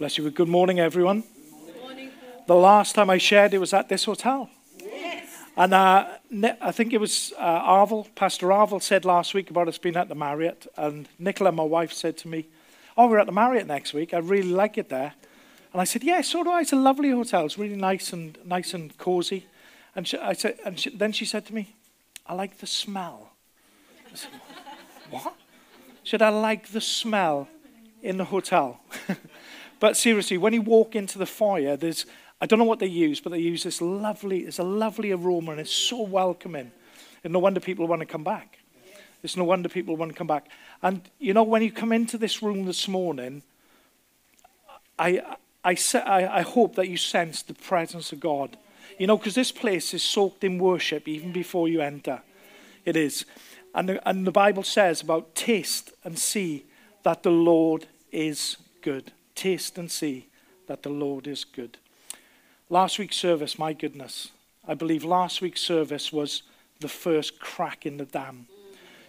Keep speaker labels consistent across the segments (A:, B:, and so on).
A: Bless you. Good morning, everyone. The last time I shared, it was at this hotel. Yes. And uh, I think it was uh, Arvel, Pastor Arvel said last week about us being at the Marriott. And Nicola, my wife, said to me, Oh, we're at the Marriott next week. I really like it there. And I said, Yeah, so do I. It's a lovely hotel. It's really nice and nice and cozy. And she, I said, and she, then she said to me, I like the smell. I said, what? She said, I like the smell in the hotel. but seriously, when you walk into the foyer, there's I don't know what they use, but they use this lovely, it's a lovely aroma and it's so welcoming. And no wonder people want to come back. It's no wonder people want to come back. And you know, when you come into this room this morning, I, I, I, I hope that you sense the presence of God. You know, because this place is soaked in worship even before you enter. It is. And the, and the Bible says about taste and see that the Lord is good. Taste and see that the Lord is good. Last week's service, my goodness, I believe last week's service was the first crack in the dam.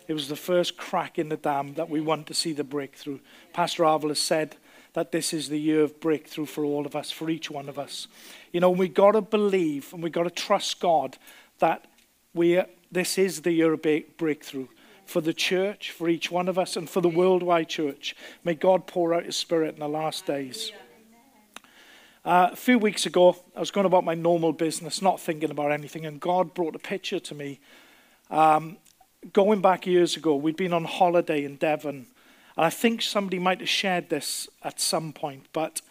A: It was the first crack in the dam that we want to see the breakthrough. Pastor Arvel said that this is the year of breakthrough for all of us, for each one of us. You know, we've got to believe and we've got to trust God that we this is the year of breakthrough for the church, for each one of us, and for the worldwide church. May God pour out his spirit in the last days. Uh, a few weeks ago, I was going about my normal business, not thinking about anything, and God brought a picture to me. Um, going back years ago, we'd been on holiday in Devon, and I think somebody might have shared this at some point, but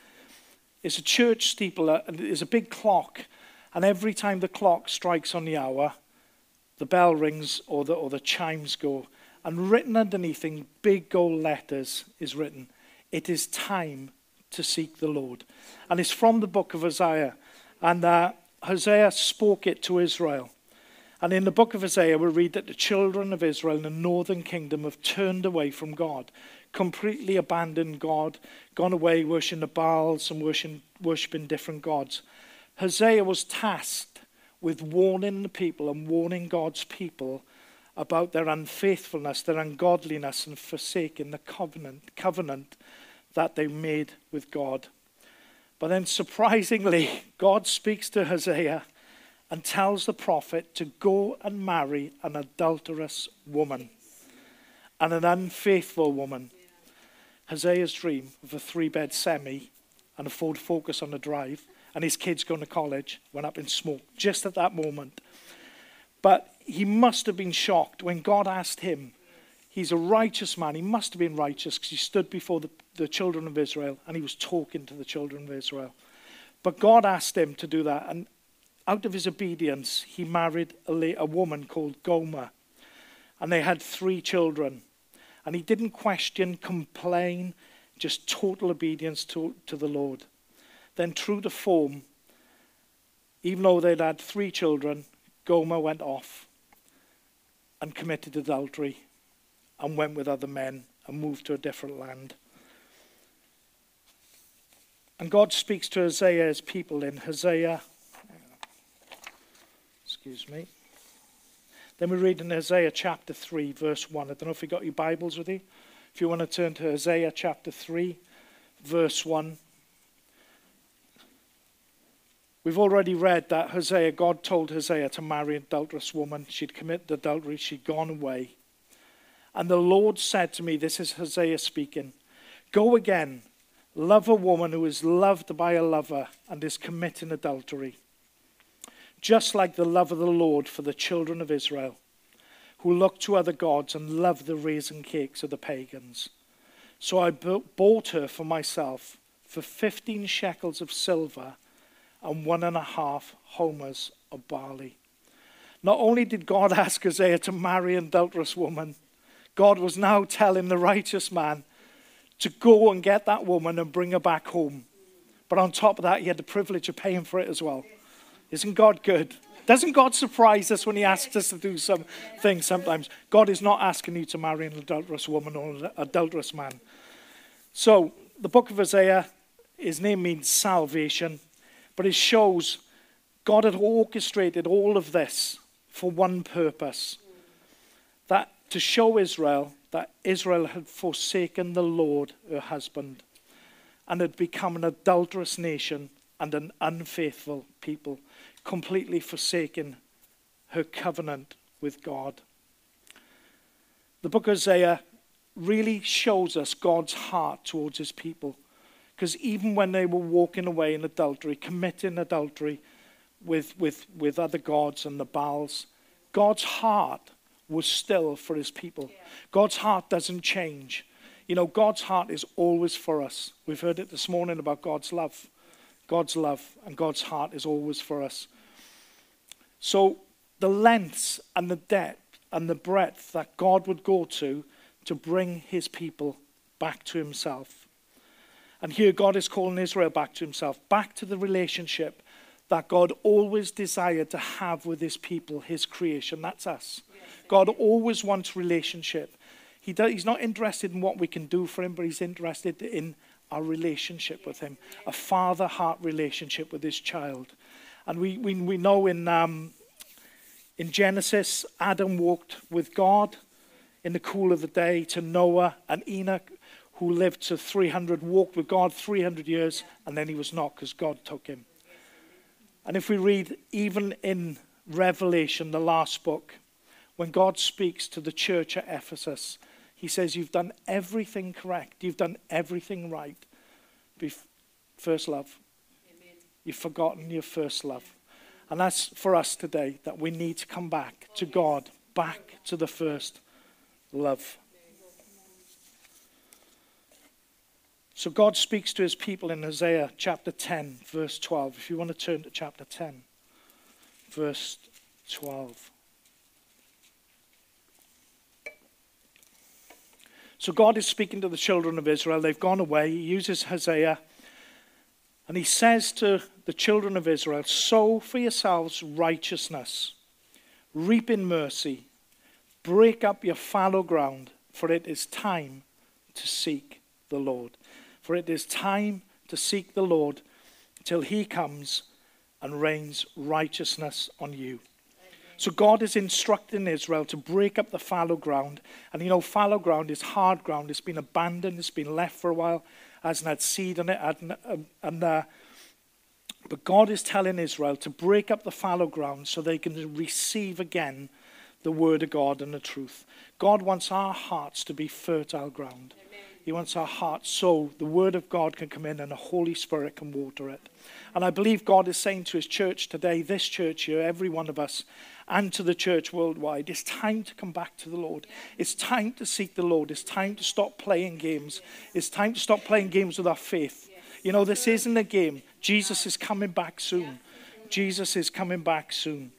A: it's a church steeple, uh, there's a big clock, and every time the clock strikes on the hour, the bell rings or the, or the chimes go, and written underneath in big gold letters is written, It is time to seek the Lord. And it's from the book of Hosea. And uh, Hosea spoke it to Israel. And in the book of Hosea, we read that the children of Israel in the northern kingdom have turned away from God, completely abandoned God, gone away worshiping the Baals and worshiping different gods. Hosea was tasked with warning the people and warning God's people about their unfaithfulness, their ungodliness, and forsaking the covenant, covenant that they made with God. But then, surprisingly, God speaks to Hosea and tells the prophet to go and marry an adulterous woman and an unfaithful woman. Hosea's dream of a three bed semi and a Ford Focus on the drive, and his kids going to college went up in smoke just at that moment. But he must have been shocked when God asked him, He's a righteous man. He must have been righteous because he stood before the the children of Israel and he was talking to the children of Israel. But God asked him to do that. And out of his obedience, he married a, a woman called Gomer. And they had three children. And he didn't question, complain, just total obedience to, to the Lord. Then, true to form, even though they'd had three children, Gomer went off and committed adultery and went with other men and moved to a different land. And God speaks to Hosea's people in Hosea. Excuse me. Then we read in Hosea chapter 3, verse 1. I don't know if you got your Bibles with you. If you want to turn to Hosea chapter 3, verse 1. We've already read that Hosea, God told Hosea to marry an adulterous woman. She'd committed adultery, she'd gone away. And the Lord said to me, This is Hosea speaking, Go again Love a woman who is loved by a lover and is committing adultery. Just like the love of the Lord for the children of Israel, who look to other gods and love the raisin cakes of the pagans. So I bought her for myself for 15 shekels of silver and one and a half homers of barley. Not only did God ask Hosea to marry an adulterous woman, God was now telling the righteous man to go and get that woman and bring her back home. But on top of that, he had the privilege of paying for it as well. Isn't God good? Doesn't God surprise us when He asks us to do some things sometimes? God is not asking you to marry an adulterous woman or an adulterous man. So, the book of Hosea, his name means salvation, but it shows God had orchestrated all of this for one purpose that to show Israel that Israel had forsaken the Lord, her husband. and had become an adulterous nation and an unfaithful people, completely forsaking her covenant with God. The book of Hosea really shows us God's heart towards his people. Because even when they were walking away in adultery, committing adultery with, with, with other gods and the Baals, God's heart was still for his people. God's heart doesn't change. You know, God's heart is always for us. We've heard it this morning about God's love. God's love and God's heart is always for us. So, the lengths and the depth and the breadth that God would go to to bring his people back to himself. And here God is calling Israel back to himself, back to the relationship that God always desired to have with his people, his creation. That's us. God always wants relationship. He does, he's not interested in what we can do for him, but he's interested in our relationship with him, a father heart relationship with his child. And we, we, we know in, um, in Genesis, Adam walked with God in the cool of the day to Noah and Enoch, who lived to 300, walked with God 300 years, and then he was not because God took him. And if we read even in Revelation, the last book, when God speaks to the church at Ephesus, he says, You've done everything correct. You've done everything right. First love. Amen. You've forgotten your first love. And that's for us today that we need to come back to God, back to the first love. So God speaks to his people in Hosea chapter 10, verse 12. If you want to turn to chapter 10, verse 12. So God is speaking to the children of Israel. They've gone away. He uses Hosea. And he says to the children of Israel, Sow for yourselves righteousness, reap in mercy, break up your fallow ground, for it is time to seek the Lord. For it is time to seek the Lord till he comes and rains righteousness on you. So God is instructing Israel to break up the fallow ground. And you know, fallow ground is hard ground. It's been abandoned. It's been left for a while. Hasn't had seed on it. And, and uh, but God is telling Israel to break up the fallow ground so they can receive again the word of God and the truth. God wants our hearts to be fertile ground. Amen. He wants our hearts so the word of God can come in and the Holy Spirit can water it. And I believe God is saying to his church today, this church here, every one of us, and to the church worldwide. It's time to come back to the Lord. It's time to seek the Lord. It's time to stop playing games. It's time to stop playing games with our faith. You know, this isn't a game. Jesus is coming back soon. Jesus is coming back soon.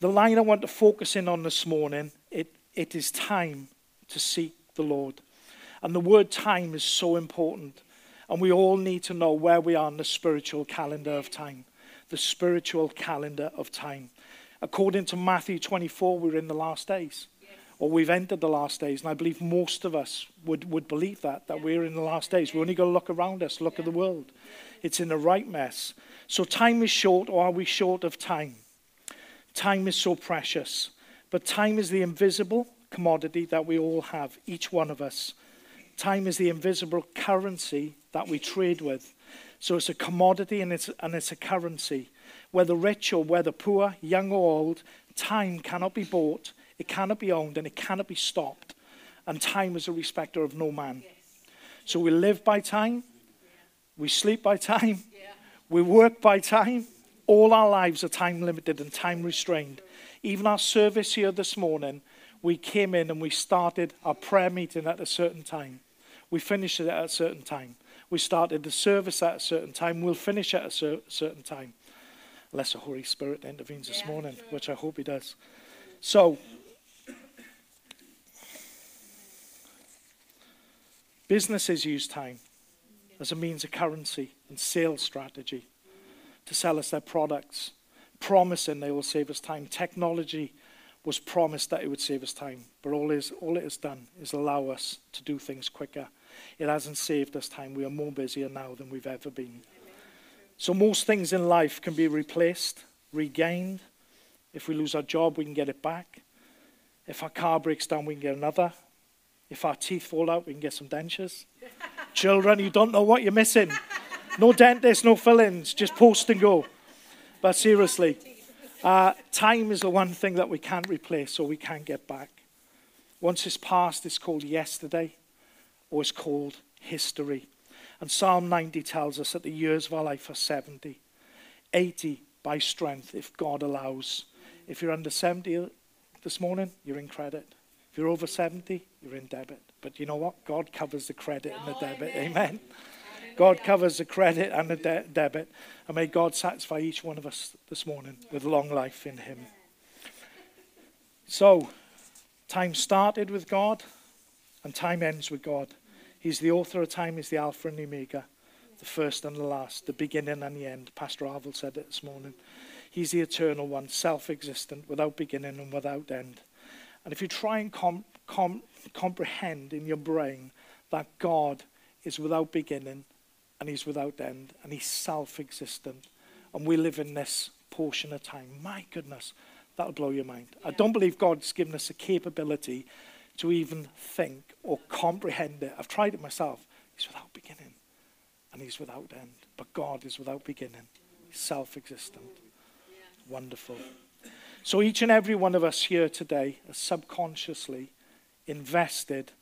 A: The line I want to focus in on this morning, it, it is time to seek the Lord. And the word time is so important. And we all need to know where we are in the spiritual calendar of time. The spiritual calendar of time. According to Matthew 24, we're in the last days. Or we've entered the last days. And I believe most of us would, would believe that, that we're in the last days. We only got to look around us, look at the world. It's in the right mess. So time is short, or are we short of time? Time is so precious. But time is the invisible commodity that we all have, each one of us. Time is the invisible currency that we trade with. So it's a commodity and it's, and it's a currency whether rich or whether poor, young or old, time cannot be bought, it cannot be owned, and it cannot be stopped. And time is a respecter of no man. So we live by time, we sleep by time, we work by time. All our lives are time limited and time restrained. Even our service here this morning, we came in and we started our prayer meeting at a certain time. We finished it at a certain time. We started the service at a certain time. We'll finish at a cer- certain time unless the Holy Spirit intervenes this yeah, morning, which I hope He does. So, businesses use time as a means of currency and sales strategy to sell us their products, promising they will save us time. Technology was promised that it would save us time, but all, is, all it has done is allow us to do things quicker. It hasn't saved us time. We are more busier now than we've ever been. So, most things in life can be replaced, regained. If we lose our job, we can get it back. If our car breaks down, we can get another. If our teeth fall out, we can get some dentures. Children, you don't know what you're missing. No dentist, no fillings, just post and go. But seriously, uh, time is the one thing that we can't replace or we can't get back. Once it's past, it's called yesterday or it's called history. And Psalm 90 tells us that the years of our life are 70, 80 by strength if God allows. If you're under 70 this morning, you're in credit. If you're over 70, you're in debit. But you know what? God covers the credit and the debit. Amen. Amen. God covers the credit and the de- debit. And may God satisfy each one of us this morning with long life in Him. So, time started with God and time ends with God. He's the author of time, He's the Alpha and the Omega, the first and the last, the beginning and the end. Pastor Arvel said it this morning. He's the eternal one, self existent, without beginning and without end. And if you try and com- com- comprehend in your brain that God is without beginning and He's without end and He's self existent, and we live in this portion of time, my goodness, that'll blow your mind. Yeah. I don't believe God's given us a capability to even think or comprehend it. I've tried it myself. He's without beginning and he's without end. But God is without beginning, he's self existent. Wonderful. So each and every one of us here today has subconsciously invested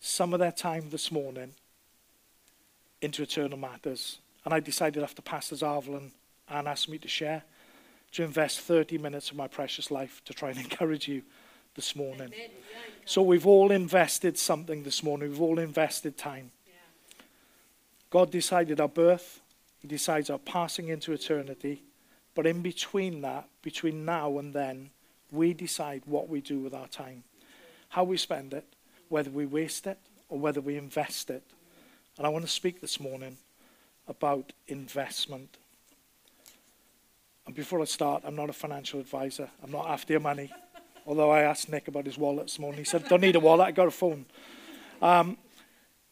A: some of their time this morning into eternal matters. And I decided after Pastor Arvel and asked me to share, to invest 30 minutes of my precious life to try and encourage you this morning. So we've all invested something this morning. We've all invested time. God decided our birth. He decides our passing into eternity. But in between that, between now and then, we decide what we do with our time, how we spend it, whether we waste it or whether we invest it. And I want to speak this morning about investment. And before I start, I'm not a financial advisor. I'm not after your money. Although I asked Nick about his wallet this morning. He said, Don't need a wallet, I got a phone. Um,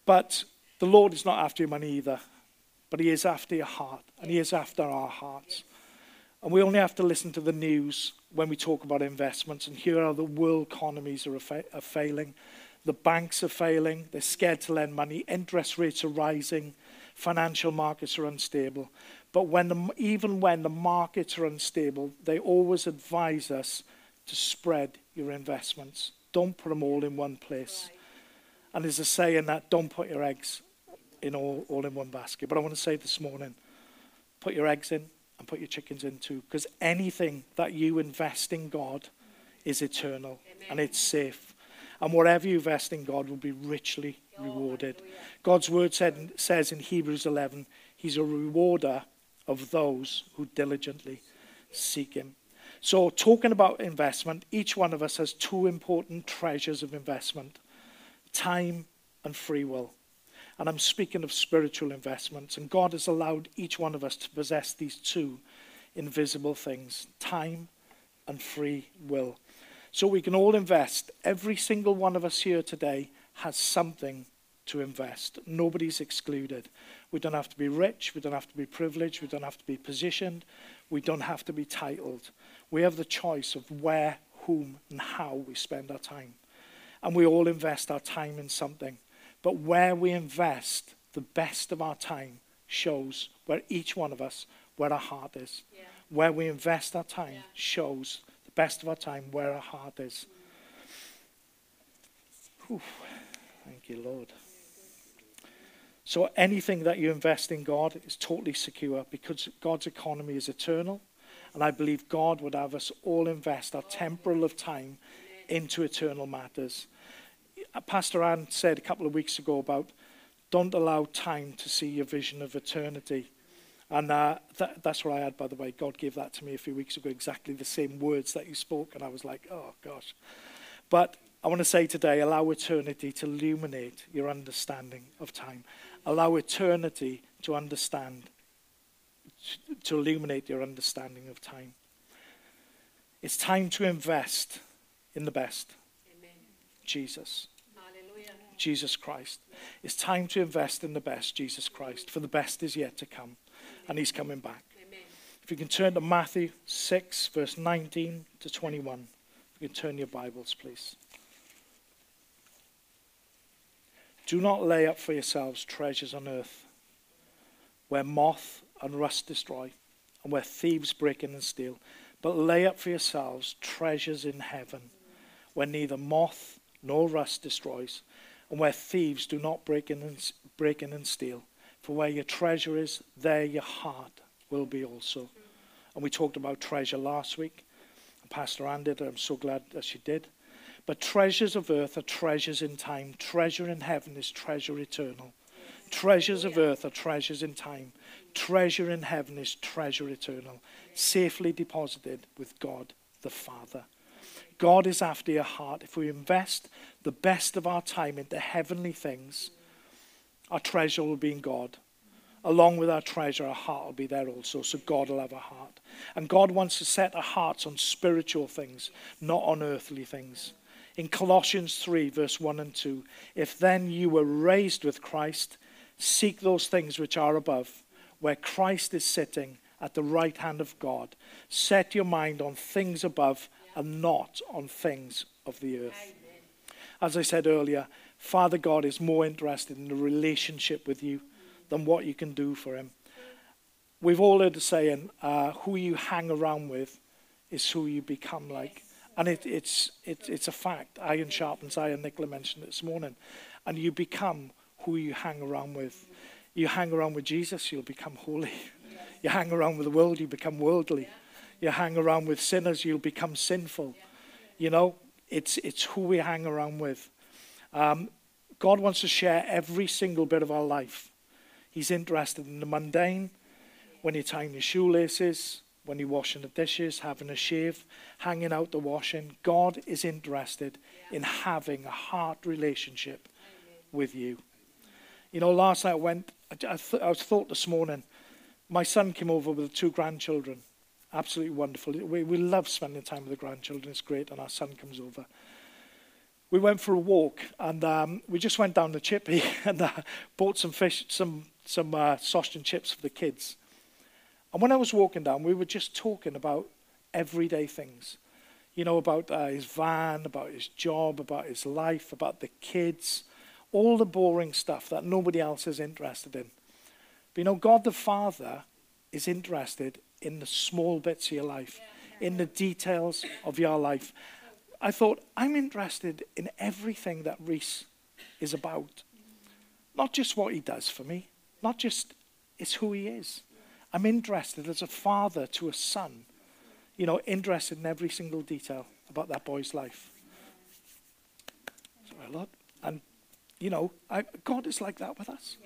A: but the Lord is not after your money either. But He is after your heart, and He is after our hearts. And we only have to listen to the news when we talk about investments and hear how the world economies are, fa- are failing. The banks are failing. They're scared to lend money. Interest rates are rising. Financial markets are unstable. But when the, even when the markets are unstable, they always advise us to spread your investments. Don't put them all in one place. And there's a saying that don't put your eggs in all, all in one basket. But I want to say this morning, put your eggs in and put your chickens in too. Because anything that you invest in God is eternal Amen. and it's safe. And whatever you invest in God will be richly rewarded. God's word said, says in Hebrews 11, He's a rewarder of those who diligently seek Him. So, talking about investment, each one of us has two important treasures of investment time and free will. And I'm speaking of spiritual investments. And God has allowed each one of us to possess these two invisible things time and free will. So we can all invest. Every single one of us here today has something to invest. Nobody's excluded. We don't have to be rich. We don't have to be privileged. We don't have to be positioned. We don't have to be titled. We have the choice of where, whom, and how we spend our time. And we all invest our time in something. But where we invest the best of our time shows where each one of us, where our heart is. Yeah. Where we invest our time yeah. shows the best of our time where our heart is. Mm. Thank you, Lord. So anything that you invest in God is totally secure because God's economy is eternal. And I believe God would have us all invest our temporal of time into eternal matters. Uh, Pastor Ann said a couple of weeks ago about don't allow time to see your vision of eternity. And uh, that, that's what I had, by the way. God gave that to me a few weeks ago, exactly the same words that you spoke. And I was like, oh, gosh. But I want to say today allow eternity to illuminate your understanding of time. Allow eternity to understand, to illuminate your understanding of time. It's time to invest in the best Amen. Jesus. Hallelujah. Jesus Christ. It's time to invest in the best, Jesus Christ, for the best is yet to come, and he's coming back. Amen. If you can turn to Matthew 6, verse 19 to 21. If You can turn your Bibles, please. Do not lay up for yourselves treasures on earth, where moth and rust destroy, and where thieves break in and steal. But lay up for yourselves treasures in heaven, where neither moth nor rust destroys, and where thieves do not break in and, break in and steal. For where your treasure is, there your heart will be also. And we talked about treasure last week. Pastor Ann did. I'm so glad that she did. But treasures of earth are treasures in time. Treasure in heaven is treasure eternal. Treasures of earth are treasures in time. Treasure in heaven is treasure eternal, safely deposited with God the Father. God is after your heart. If we invest the best of our time into heavenly things, our treasure will be in God. Along with our treasure, our heart will be there also. So God will have a heart. And God wants to set our hearts on spiritual things, not on earthly things. In Colossians 3, verse 1 and 2, if then you were raised with Christ, seek those things which are above, where Christ is sitting at the right hand of God. Set your mind on things above and not on things of the earth. As I said earlier, Father God is more interested in the relationship with you than what you can do for him. We've all heard the saying, uh, who you hang around with is who you become like. And it, it's, it, it's a fact. Iron sharpens iron. Nicola mentioned this morning. And you become who you hang around with. You hang around with Jesus, you'll become holy. You hang around with the world, you become worldly. You hang around with sinners, you'll become sinful. You know, it's, it's who we hang around with. Um, God wants to share every single bit of our life. He's interested in the mundane, when you're tying your shoelaces, when you're washing the dishes, having a shave, hanging out the washing. God is interested in having a heart relationship with you. You know, last night I went, I, th- I was thought this morning, my son came over with two grandchildren. Absolutely wonderful. We, we love spending time with the grandchildren. It's great, and our son comes over. We went for a walk, and um, we just went down the chippy and uh, bought some fish, some some uh, sausage and chips for the kids. And when I was walking down, we were just talking about everyday things. You know, about uh, his van, about his job, about his life, about the kids, all the boring stuff that nobody else is interested in. But you know, God the Father is interested in the small bits of your life, in the details of your life. I thought, I'm interested in everything that Reese is about. Not just what he does for me, not just it's who he is. I'm interested as a father to a son, you know, interested in every single detail about that boy's life. Sorry, a lot. And, you know, I, God is like that with us.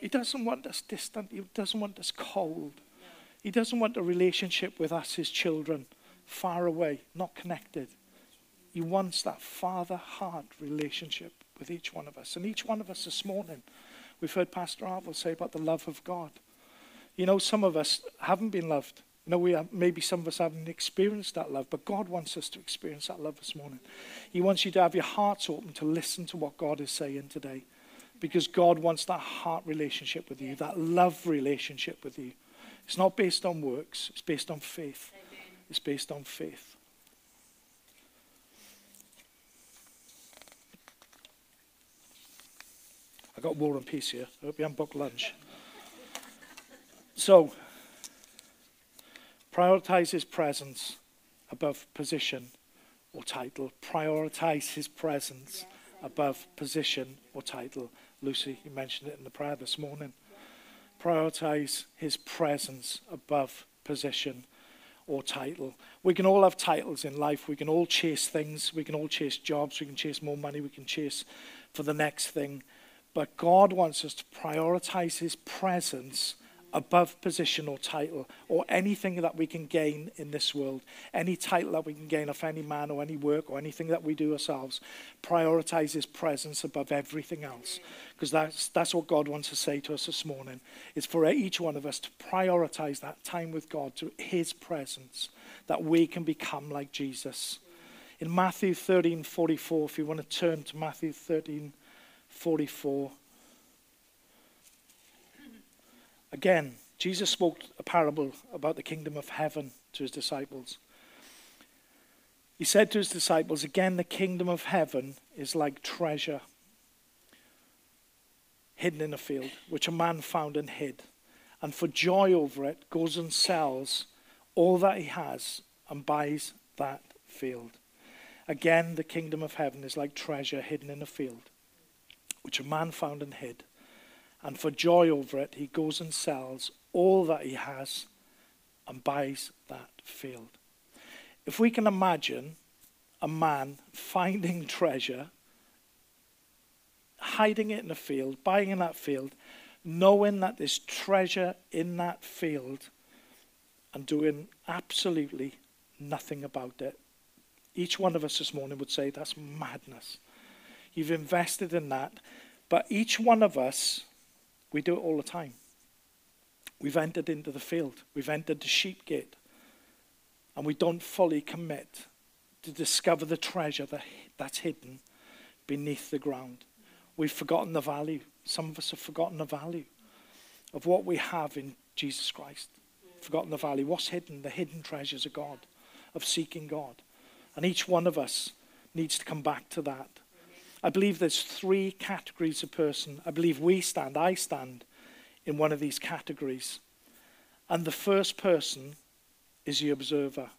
A: He doesn't want us distant. He doesn't want us cold. He doesn't want a relationship with us, his children, far away, not connected. He wants that father heart relationship with each one of us. And each one of us this morning, we've heard Pastor Arvel say about the love of God. You know, some of us haven't been loved. You know, we have, maybe some of us haven't experienced that love, but God wants us to experience that love this morning. He wants you to have your hearts open to listen to what God is saying today. Because God wants that heart relationship with you, that love relationship with you. It's not based on works, it's based on faith. It's based on faith. I got War and Peace here. I hope you haven't booked lunch. So, prioritize his presence above position or title. Prioritize his presence above position or title. Lucy, you mentioned it in the prayer this morning. Prioritize his presence above position or title. We can all have titles in life. We can all chase things. We can all chase jobs. We can chase more money. We can chase for the next thing. But God wants us to prioritize his presence above position or title or anything that we can gain in this world, any title that we can gain off any man or any work or anything that we do ourselves, prioritize his presence above everything else. Because that's, that's what God wants to say to us this morning. It's for each one of us to prioritize that time with God, to his presence, that we can become like Jesus. In Matthew 13 44, if you want to turn to Matthew 13 44. Again, Jesus spoke a parable about the kingdom of heaven to his disciples. He said to his disciples, Again, the kingdom of heaven is like treasure hidden in a field, which a man found and hid, and for joy over it goes and sells all that he has and buys that field. Again, the kingdom of heaven is like treasure hidden in a field, which a man found and hid. And for joy over it, he goes and sells all that he has and buys that field. If we can imagine a man finding treasure, hiding it in a field, buying in that field, knowing that there's treasure in that field, and doing absolutely nothing about it. Each one of us this morning would say that's madness. You've invested in that. But each one of us, we do it all the time. We've entered into the field, we've entered the sheep gate, and we don't fully commit to discover the treasure that, that's hidden beneath the ground. We've forgotten the value. Some of us have forgotten the value of what we have in Jesus Christ. Forgotten the value. What's hidden? The hidden treasures of God, of seeking God. And each one of us needs to come back to that. I believe there's three categories of person. I believe we stand, I stand in one of these categories. And the first person is the observer.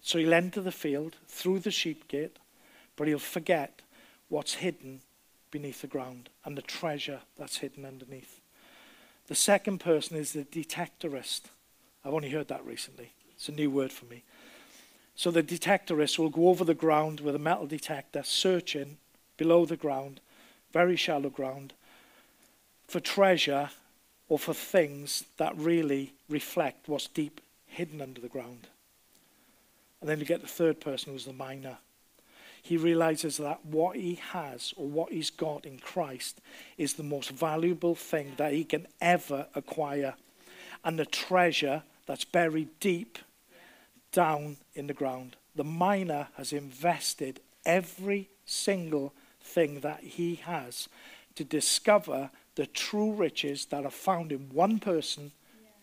A: So he'll enter the field through the sheep gate, but he'll forget what's hidden beneath the ground and the treasure that's hidden underneath. The second person is the detectorist. I've only heard that recently. It's a new word for me. So the detectorist will go over the ground with a metal detector, searching below the ground, very shallow ground, for treasure or for things that really reflect what's deep hidden under the ground. And then you get the third person who's the miner. He realizes that what he has or what he's got in Christ is the most valuable thing that he can ever acquire. And the treasure that's buried deep down in the ground. The miner has invested every single thing that he has to discover the true riches that are found in one person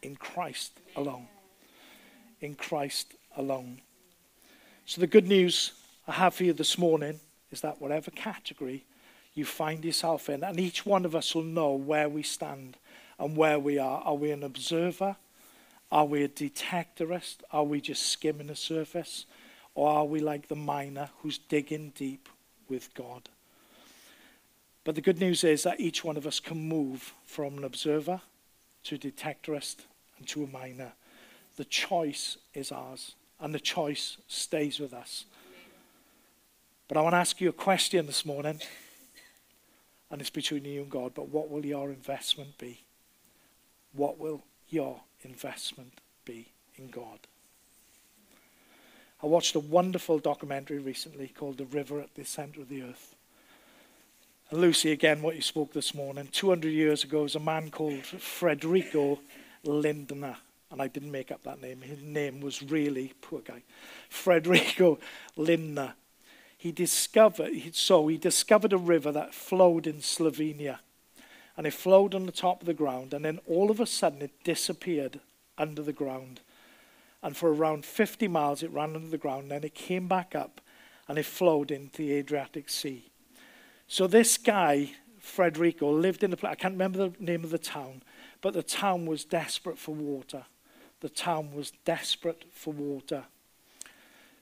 A: in Christ alone. In Christ alone. So, the good news I have for you this morning is that whatever category you find yourself in, and each one of us will know where we stand and where we are. Are we an observer? Are we a detectorist? Are we just skimming the surface? Or are we like the miner who's digging deep with God? But the good news is that each one of us can move from an observer to a detectorist and to a miner. The choice is ours, and the choice stays with us. But I want to ask you a question this morning, and it's between you and God. But what will your investment be? What will your investment be in God? I watched a wonderful documentary recently called The River at the Center of the Earth. Lucy, again, what you spoke this morning, 200 years ago, was a man called Frederico Lindner. And I didn't make up that name. His name was really, poor guy, Frederico Lindner. He discovered, so he discovered a river that flowed in Slovenia. And it flowed on the top of the ground. And then all of a sudden it disappeared under the ground. And for around 50 miles it ran under the ground. Then it came back up and it flowed into the Adriatic Sea. So this guy, Frederico, lived in a place, I can't remember the name of the town, but the town was desperate for water. The town was desperate for water.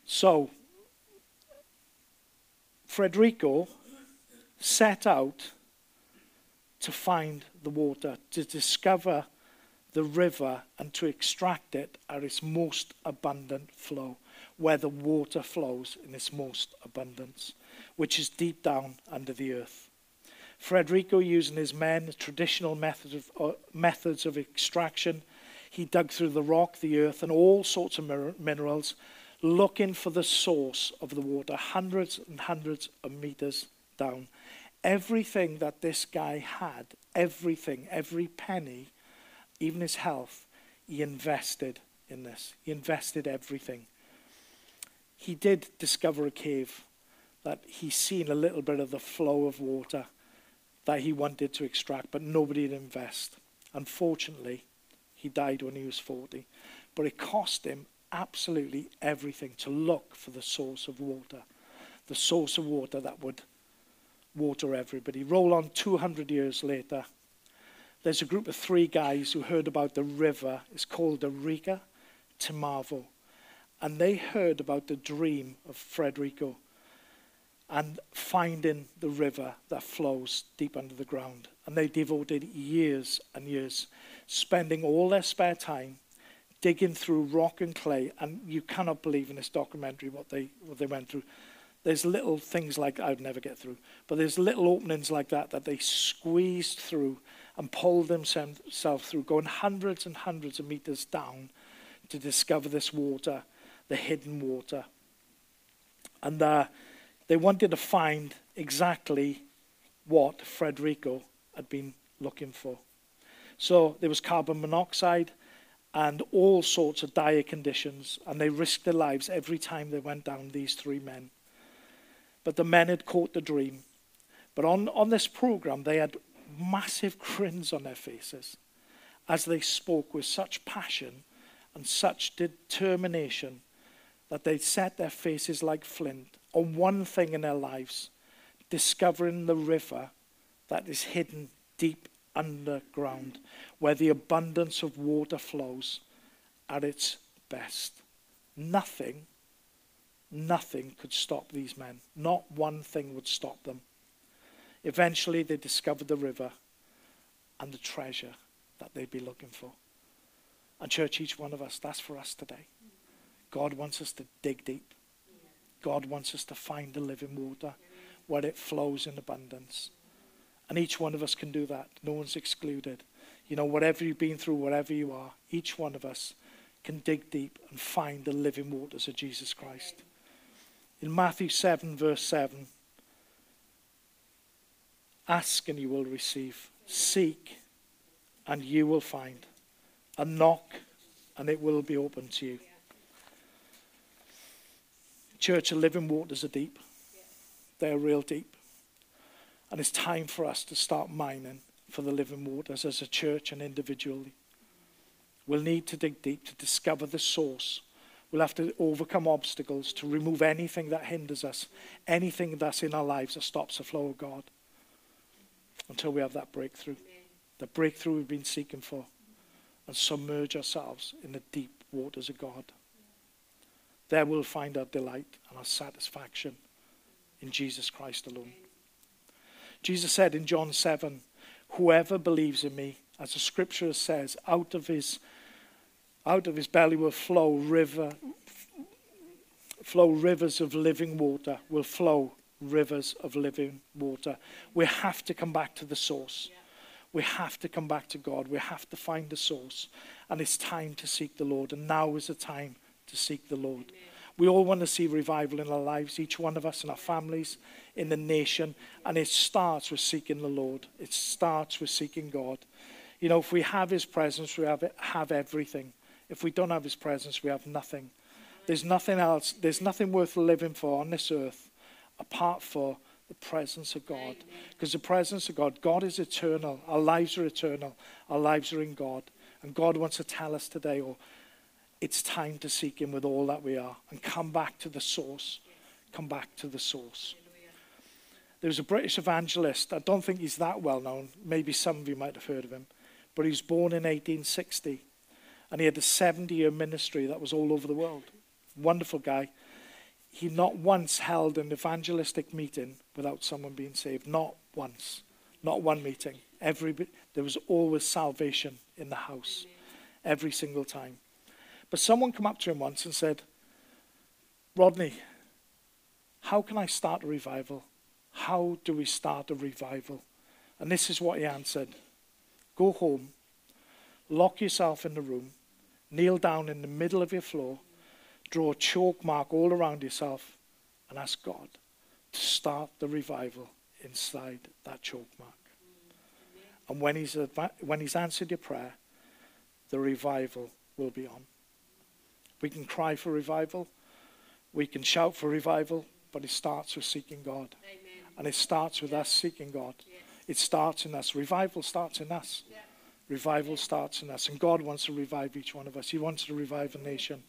A: So, Frederico set out to find the water, to discover the river, and to extract it at its most abundant flow, where the water flows in its most abundance which is deep down under the earth. Frederico, using his men, traditional methods of, uh, methods of extraction, he dug through the rock, the earth, and all sorts of minerals, looking for the source of the water, hundreds and hundreds of meters down. Everything that this guy had, everything, every penny, even his health, he invested in this. He invested everything. He did discover a cave that he's seen a little bit of the flow of water that he wanted to extract, but nobody would invest. Unfortunately, he died when he was 40. But it cost him absolutely everything to look for the source of water, the source of water that would water everybody. Roll on 200 years later, there's a group of three guys who heard about the river. It's called the Reka Timavo. And they heard about the dream of Frederico and finding the river that flows deep under the ground. And they devoted years and years, spending all their spare time digging through rock and clay. And you cannot believe in this documentary what they, what they went through. There's little things like I'd never get through, but there's little openings like that that they squeezed through and pulled themselves through, going hundreds and hundreds of meters down to discover this water, the hidden water. And uh, they wanted to find exactly what Frederico had been looking for. So there was carbon monoxide and all sorts of dire conditions, and they risked their lives every time they went down, these three men. But the men had caught the dream. But on, on this program, they had massive grins on their faces as they spoke with such passion and such determination that they set their faces like flint on one thing in their lives discovering the river that is hidden deep underground, where the abundance of water flows at its best. Nothing, nothing could stop these men. Not one thing would stop them. Eventually, they discovered the river and the treasure that they'd be looking for. And, church, each one of us, that's for us today. God wants us to dig deep. God wants us to find the living water where it flows in abundance. And each one of us can do that. No one's excluded. You know, whatever you've been through, wherever you are, each one of us can dig deep and find the living waters of Jesus Christ. In Matthew 7, verse 7, Ask and you will receive. Seek and you will find. And knock and it will be open to you. Church, the living waters are deep. They're real deep. And it's time for us to start mining for the living waters as a church and individually. We'll need to dig deep to discover the source. We'll have to overcome obstacles to remove anything that hinders us, anything that's in our lives that stops the flow of God until we have that breakthrough. The breakthrough we've been seeking for. And submerge ourselves in the deep waters of God. There we'll find our delight and our satisfaction in Jesus Christ alone. Jesus said in John 7, Whoever believes in me, as the scripture says, out of his out of his belly will flow river flow rivers of living water will flow rivers of living water. We have to come back to the source. We have to come back to God. We have to find the source. And it's time to seek the Lord. And now is the time to seek the Lord. Amen. We all want to see revival in our lives, each one of us, in our families, in the nation. And it starts with seeking the Lord, it starts with seeking God. You know, if we have His presence, we have, have everything. If we don't have His presence, we have nothing. There's nothing else, there's nothing worth living for on this earth apart for the presence of God. Because the presence of God, God is eternal. Our lives are eternal. Our lives are in God. And God wants to tell us today, oh, it's time to seek Him with all that we are and come back to the source. Come back to the source. There was a British evangelist. I don't think he's that well known. Maybe some of you might have heard of him. But he was born in 1860. And he had a 70 year ministry that was all over the world. Wonderful guy he not once held an evangelistic meeting without someone being saved. Not once. Not one meeting. Every, there was always salvation in the house. Every single time. But someone came up to him once and said, Rodney, how can I start a revival? How do we start a revival? And this is what he answered Go home, lock yourself in the room, kneel down in the middle of your floor, draw a chalk mark all around yourself and ask God to start the revival inside that chalk mark. And when he's, when he's answered your prayer, the revival will be on. We can cry for revival, we can shout for revival, but it starts with seeking God. Amen. And it starts with us seeking God. Yes. It starts in us. Revival starts in us. Yeah. Revival starts in us. And God wants to revive each one of us. He wants to revive a nation.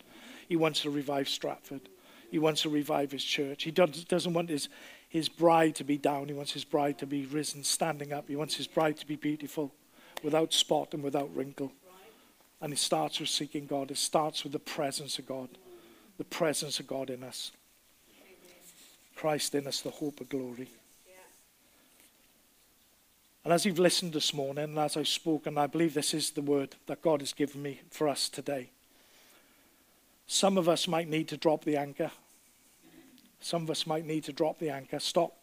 A: He wants to revive Stratford. He wants to revive his church. He doesn't want his, his bride to be down. He wants his bride to be risen, standing up. He wants his bride to be beautiful. without spot and without wrinkle. And it starts with seeking God. It starts with the presence of God, the presence of God in us. Christ in us, the hope of glory. And as you've listened this morning, and as I've spoken, I believe this is the word that God has given me for us today. Some of us might need to drop the anchor. Some of us might need to drop the anchor, stop,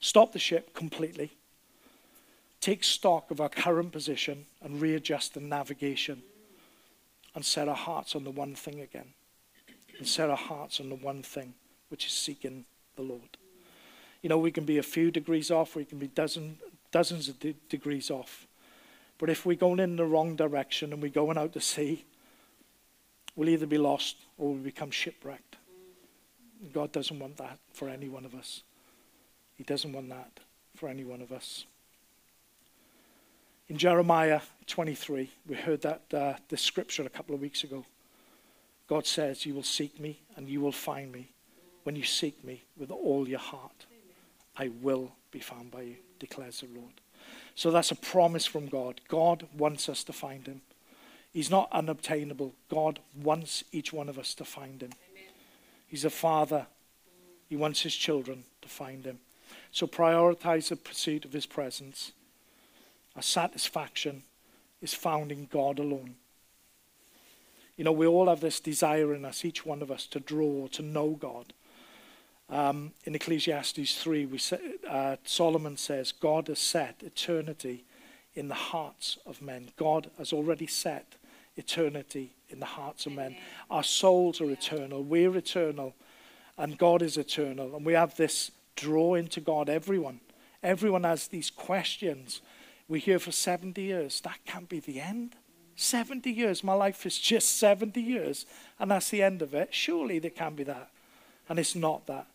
A: stop the ship completely, take stock of our current position, and readjust the navigation, and set our hearts on the one thing again. And set our hearts on the one thing, which is seeking the Lord. You know, we can be a few degrees off, we can be dozen, dozens of de- degrees off. But if we're going in the wrong direction and we're going out to sea, we'll either be lost or we'll become shipwrecked. God doesn't want that for any one of us. He doesn't want that for any one of us. In Jeremiah 23, we heard that uh, this scripture a couple of weeks ago. God says, You will seek me and you will find me when you seek me with all your heart. I will be found by you, declares the Lord. So that's a promise from God. God wants us to find him. He's not unobtainable. God wants each one of us to find him. He's a father. He wants his children to find him. So prioritize the pursuit of his presence. Our satisfaction is found in God alone. You know, we all have this desire in us, each one of us, to draw, to know God. Um, in Ecclesiastes 3, we say, uh, Solomon says, God has set eternity in the hearts of men. God has already set eternity in the hearts of men. Our souls are eternal. We're eternal. And God is eternal. And we have this draw into God. Everyone. Everyone has these questions. We're here for 70 years. That can't be the end. 70 years. My life is just 70 years. And that's the end of it. Surely there can be that. And it's not that.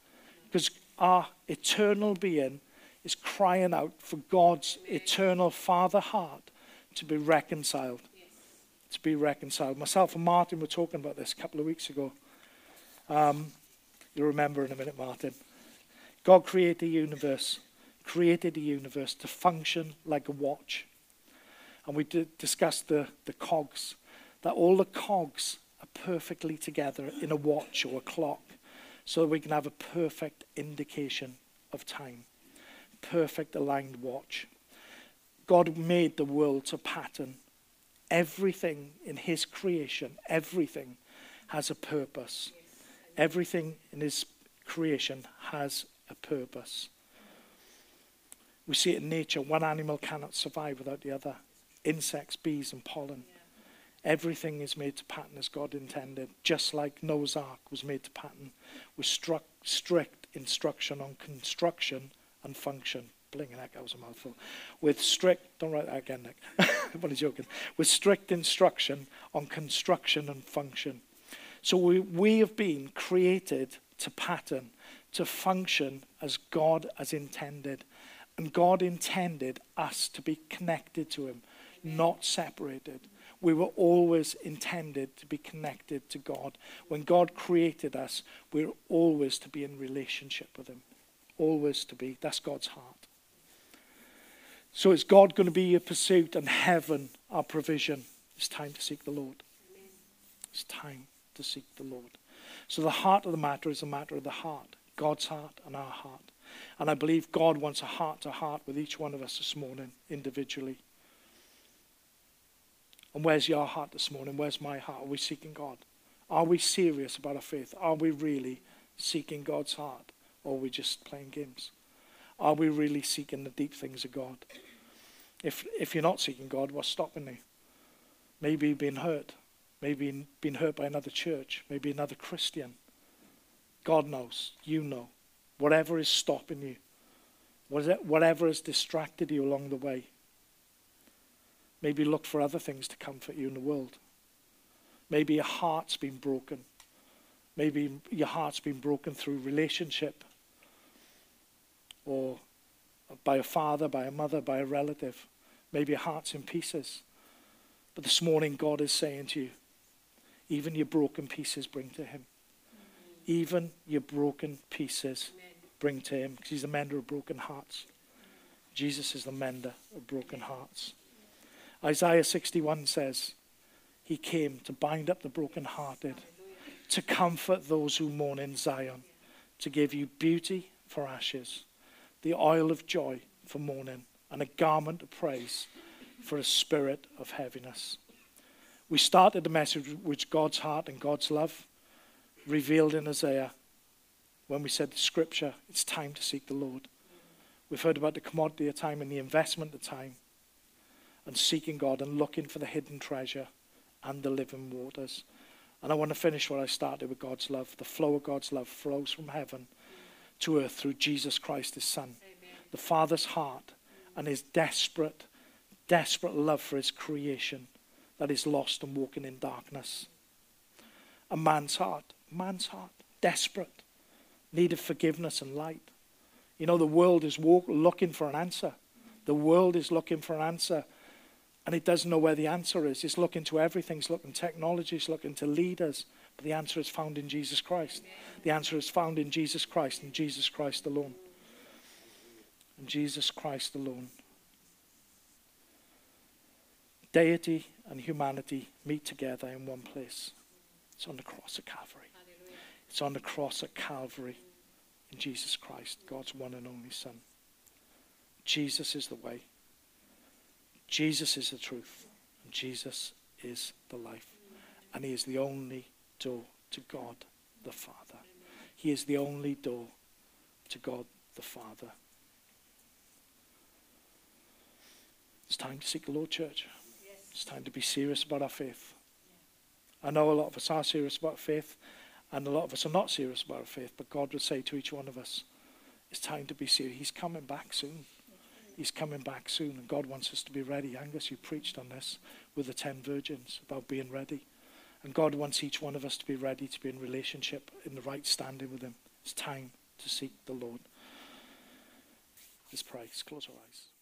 A: Because our eternal being is crying out for God's eternal Father heart to be reconciled to be reconciled. Myself and Martin were talking about this a couple of weeks ago. Um, you'll remember in a minute, Martin. God created the universe, created the universe to function like a watch. And we did discuss the, the cogs, that all the cogs are perfectly together in a watch or a clock so that we can have a perfect indication of time, perfect aligned watch. God made the world to pattern Everything in his creation, everything has a purpose. Everything in his creation has a purpose. We see it in nature. One animal cannot survive without the other. Insects, bees, and pollen. Everything is made to pattern as God intended, just like Noah's Ark was made to pattern with strict instruction on construction and function. Blinging heck, that was a mouthful. With strict, don't write that again, Nick. I'm only joking. With strict instruction on construction and function. So we, we have been created to pattern, to function as God has intended. And God intended us to be connected to Him, not separated. We were always intended to be connected to God. When God created us, we we're always to be in relationship with Him. Always to be. That's God's heart. So is God going to be your pursuit and heaven our provision? It's time to seek the Lord. It's time to seek the Lord. So the heart of the matter is a matter of the heart, God's heart and our heart. And I believe God wants a heart to heart with each one of us this morning, individually. And where's your heart this morning? Where's my heart? Are we seeking God? Are we serious about our faith? Are we really seeking God's heart? Or are we just playing games? Are we really seeking the deep things of God? If, if you're not seeking God, what's stopping you? Maybe you've been hurt. Maybe been hurt by another church. Maybe another Christian. God knows. You know. Whatever is stopping you. Whatever has distracted you along the way. Maybe look for other things to comfort you in the world. Maybe your heart's been broken. Maybe your heart's been broken through relationship or by a father, by a mother, by a relative. Maybe your heart's in pieces. But this morning, God is saying to you, even your broken pieces bring to Him. Even your broken pieces bring to Him, because He's the mender of broken hearts. Jesus is the mender of broken hearts. Isaiah 61 says, He came to bind up the brokenhearted, to comfort those who mourn in Zion, to give you beauty for ashes, the oil of joy for mourning, and a garment of praise for a spirit of heaviness. We started the message with God's heart and God's love revealed in Isaiah when we said the scripture, it's time to seek the Lord. We've heard about the commodity of time and the investment of time and seeking God and looking for the hidden treasure and the living waters. And I want to finish what I started with God's love. The flow of God's love flows from heaven to earth through Jesus Christ, his Son. Amen. The Father's heart and his desperate, desperate love for his creation that is lost and walking in darkness. A man's heart, man's heart, desperate, needed forgiveness and light. You know, the world is walk, looking for an answer. The world is looking for an answer, and it doesn't know where the answer is. It's looking to everything. It's looking to technology. It's looking to leaders. But the answer is found in Jesus Christ. The answer is found in Jesus Christ and Jesus Christ alone. And Jesus Christ alone. Deity and humanity meet together in one place. It's on the cross of Calvary. It's on the cross at Calvary in Jesus Christ, God's one and only Son. Jesus is the way. Jesus is the truth. And Jesus is the life. And He is the only door to God the Father. He is the only door to God the Father. It's time to seek the Lord, church. It's time to be serious about our faith. I know a lot of us are serious about faith. And a lot of us are not serious about our faith, but God would say to each one of us, it's time to be serious. He's coming back soon. He's coming back soon, and God wants us to be ready. Angus, you preached on this with the ten virgins about being ready. And God wants each one of us to be ready to be in relationship, in the right standing with Him. It's time to seek the Lord. Let's pray. Let's close our eyes.